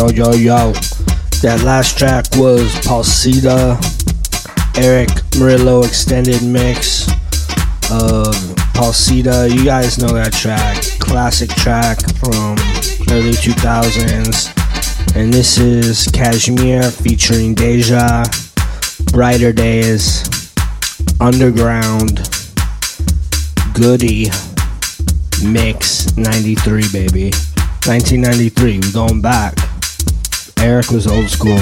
Yo, yo, yo. That last track was Paulsita, Erick Morillo extended mix um, of Paulsita. You guys know that track. Classic track from early 2000s. And this is Cajmere featuring Dajae, Brighter Days, Underground, Goodie, Mix 93, baby. 1993, we going back. Erick was old school.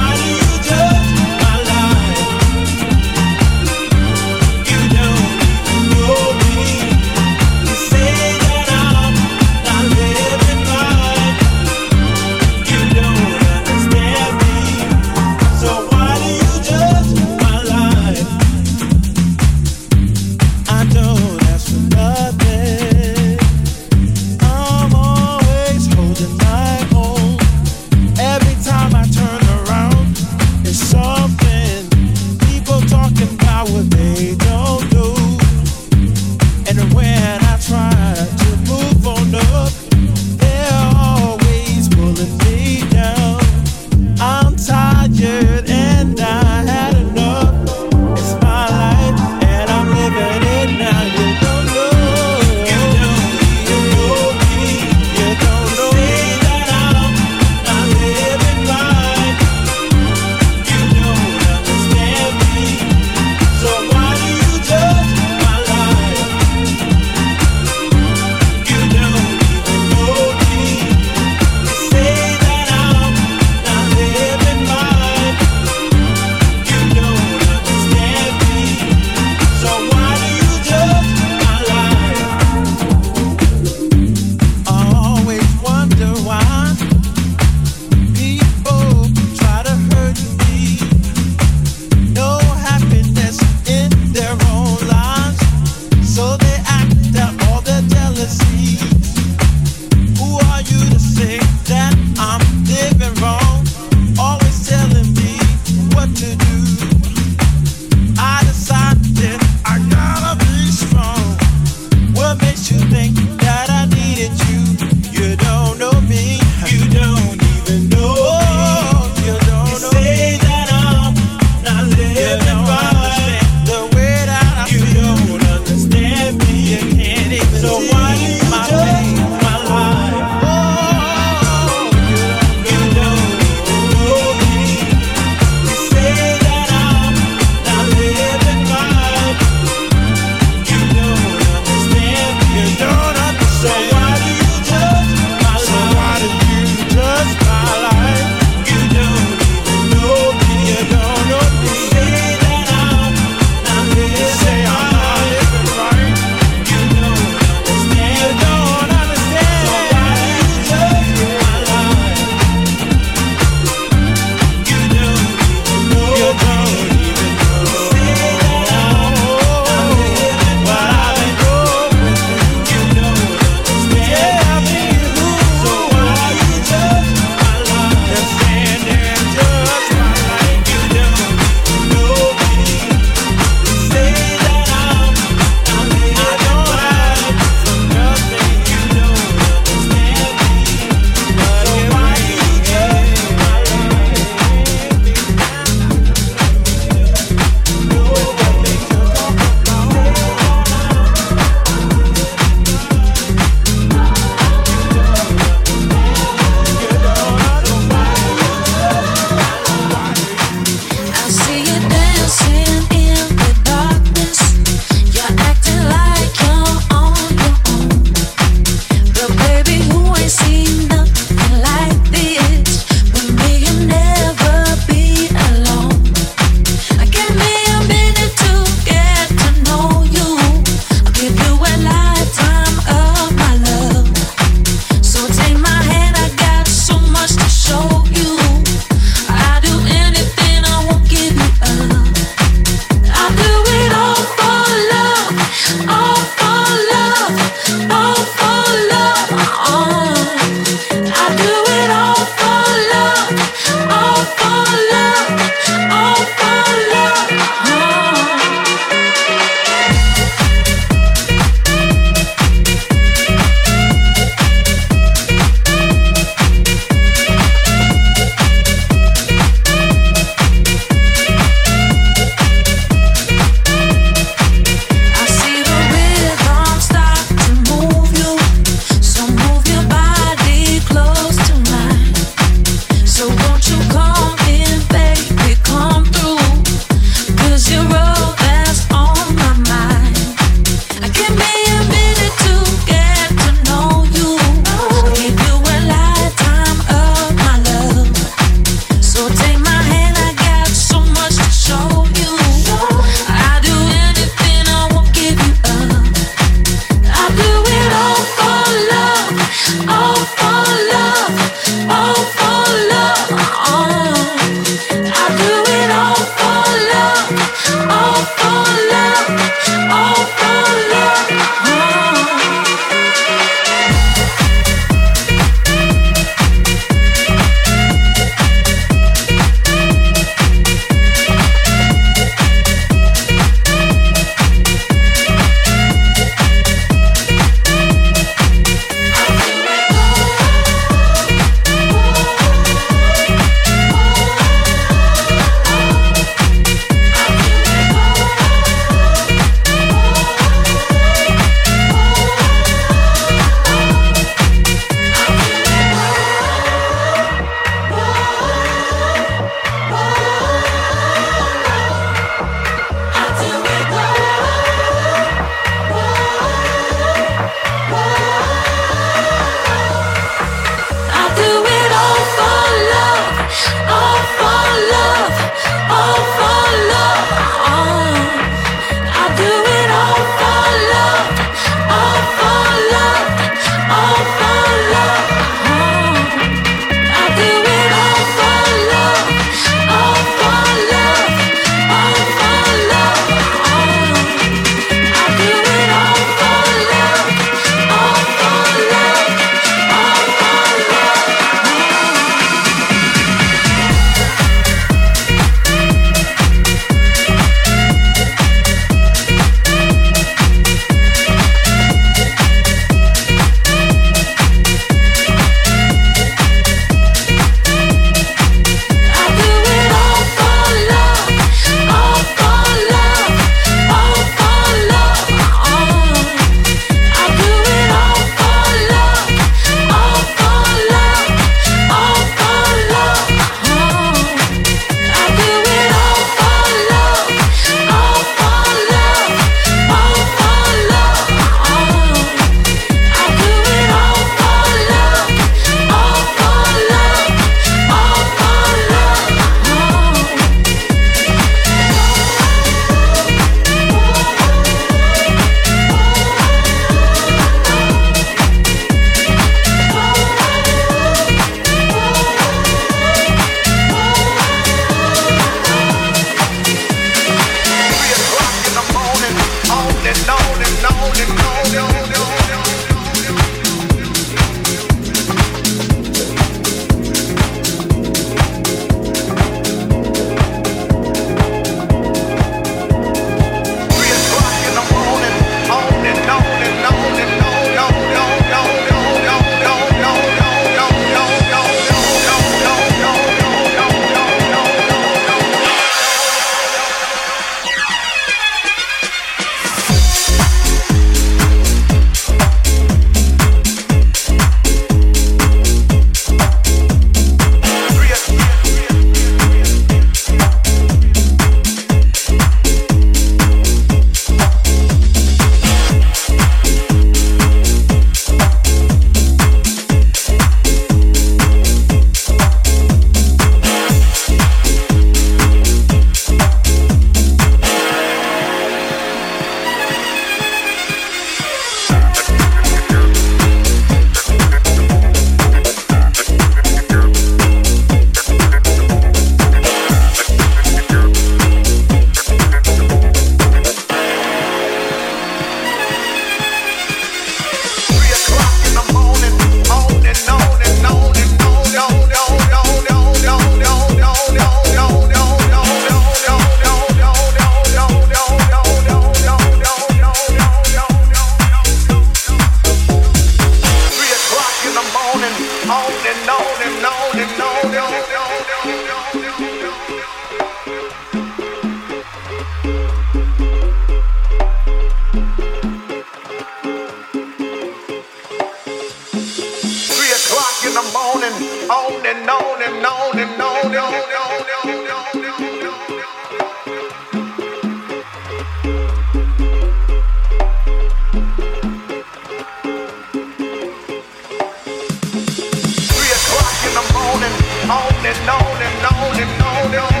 and on and on and on and on.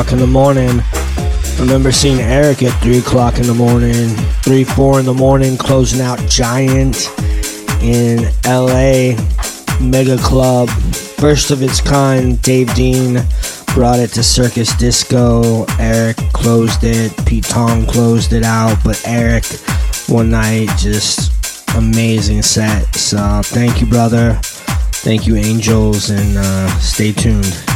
O'clock in the morning. remember seeing Erick at 3 o'clock in the morning, 3, 4 in the morning, closing out Giant in LA, Mega Club. First of its kind, Dave Dean brought it to Circus Disco. Erick closed it, Pete Tong closed it out, but Erick one night just amazing set. So thank you, brother. Thank you, Angels, and uh, stay tuned.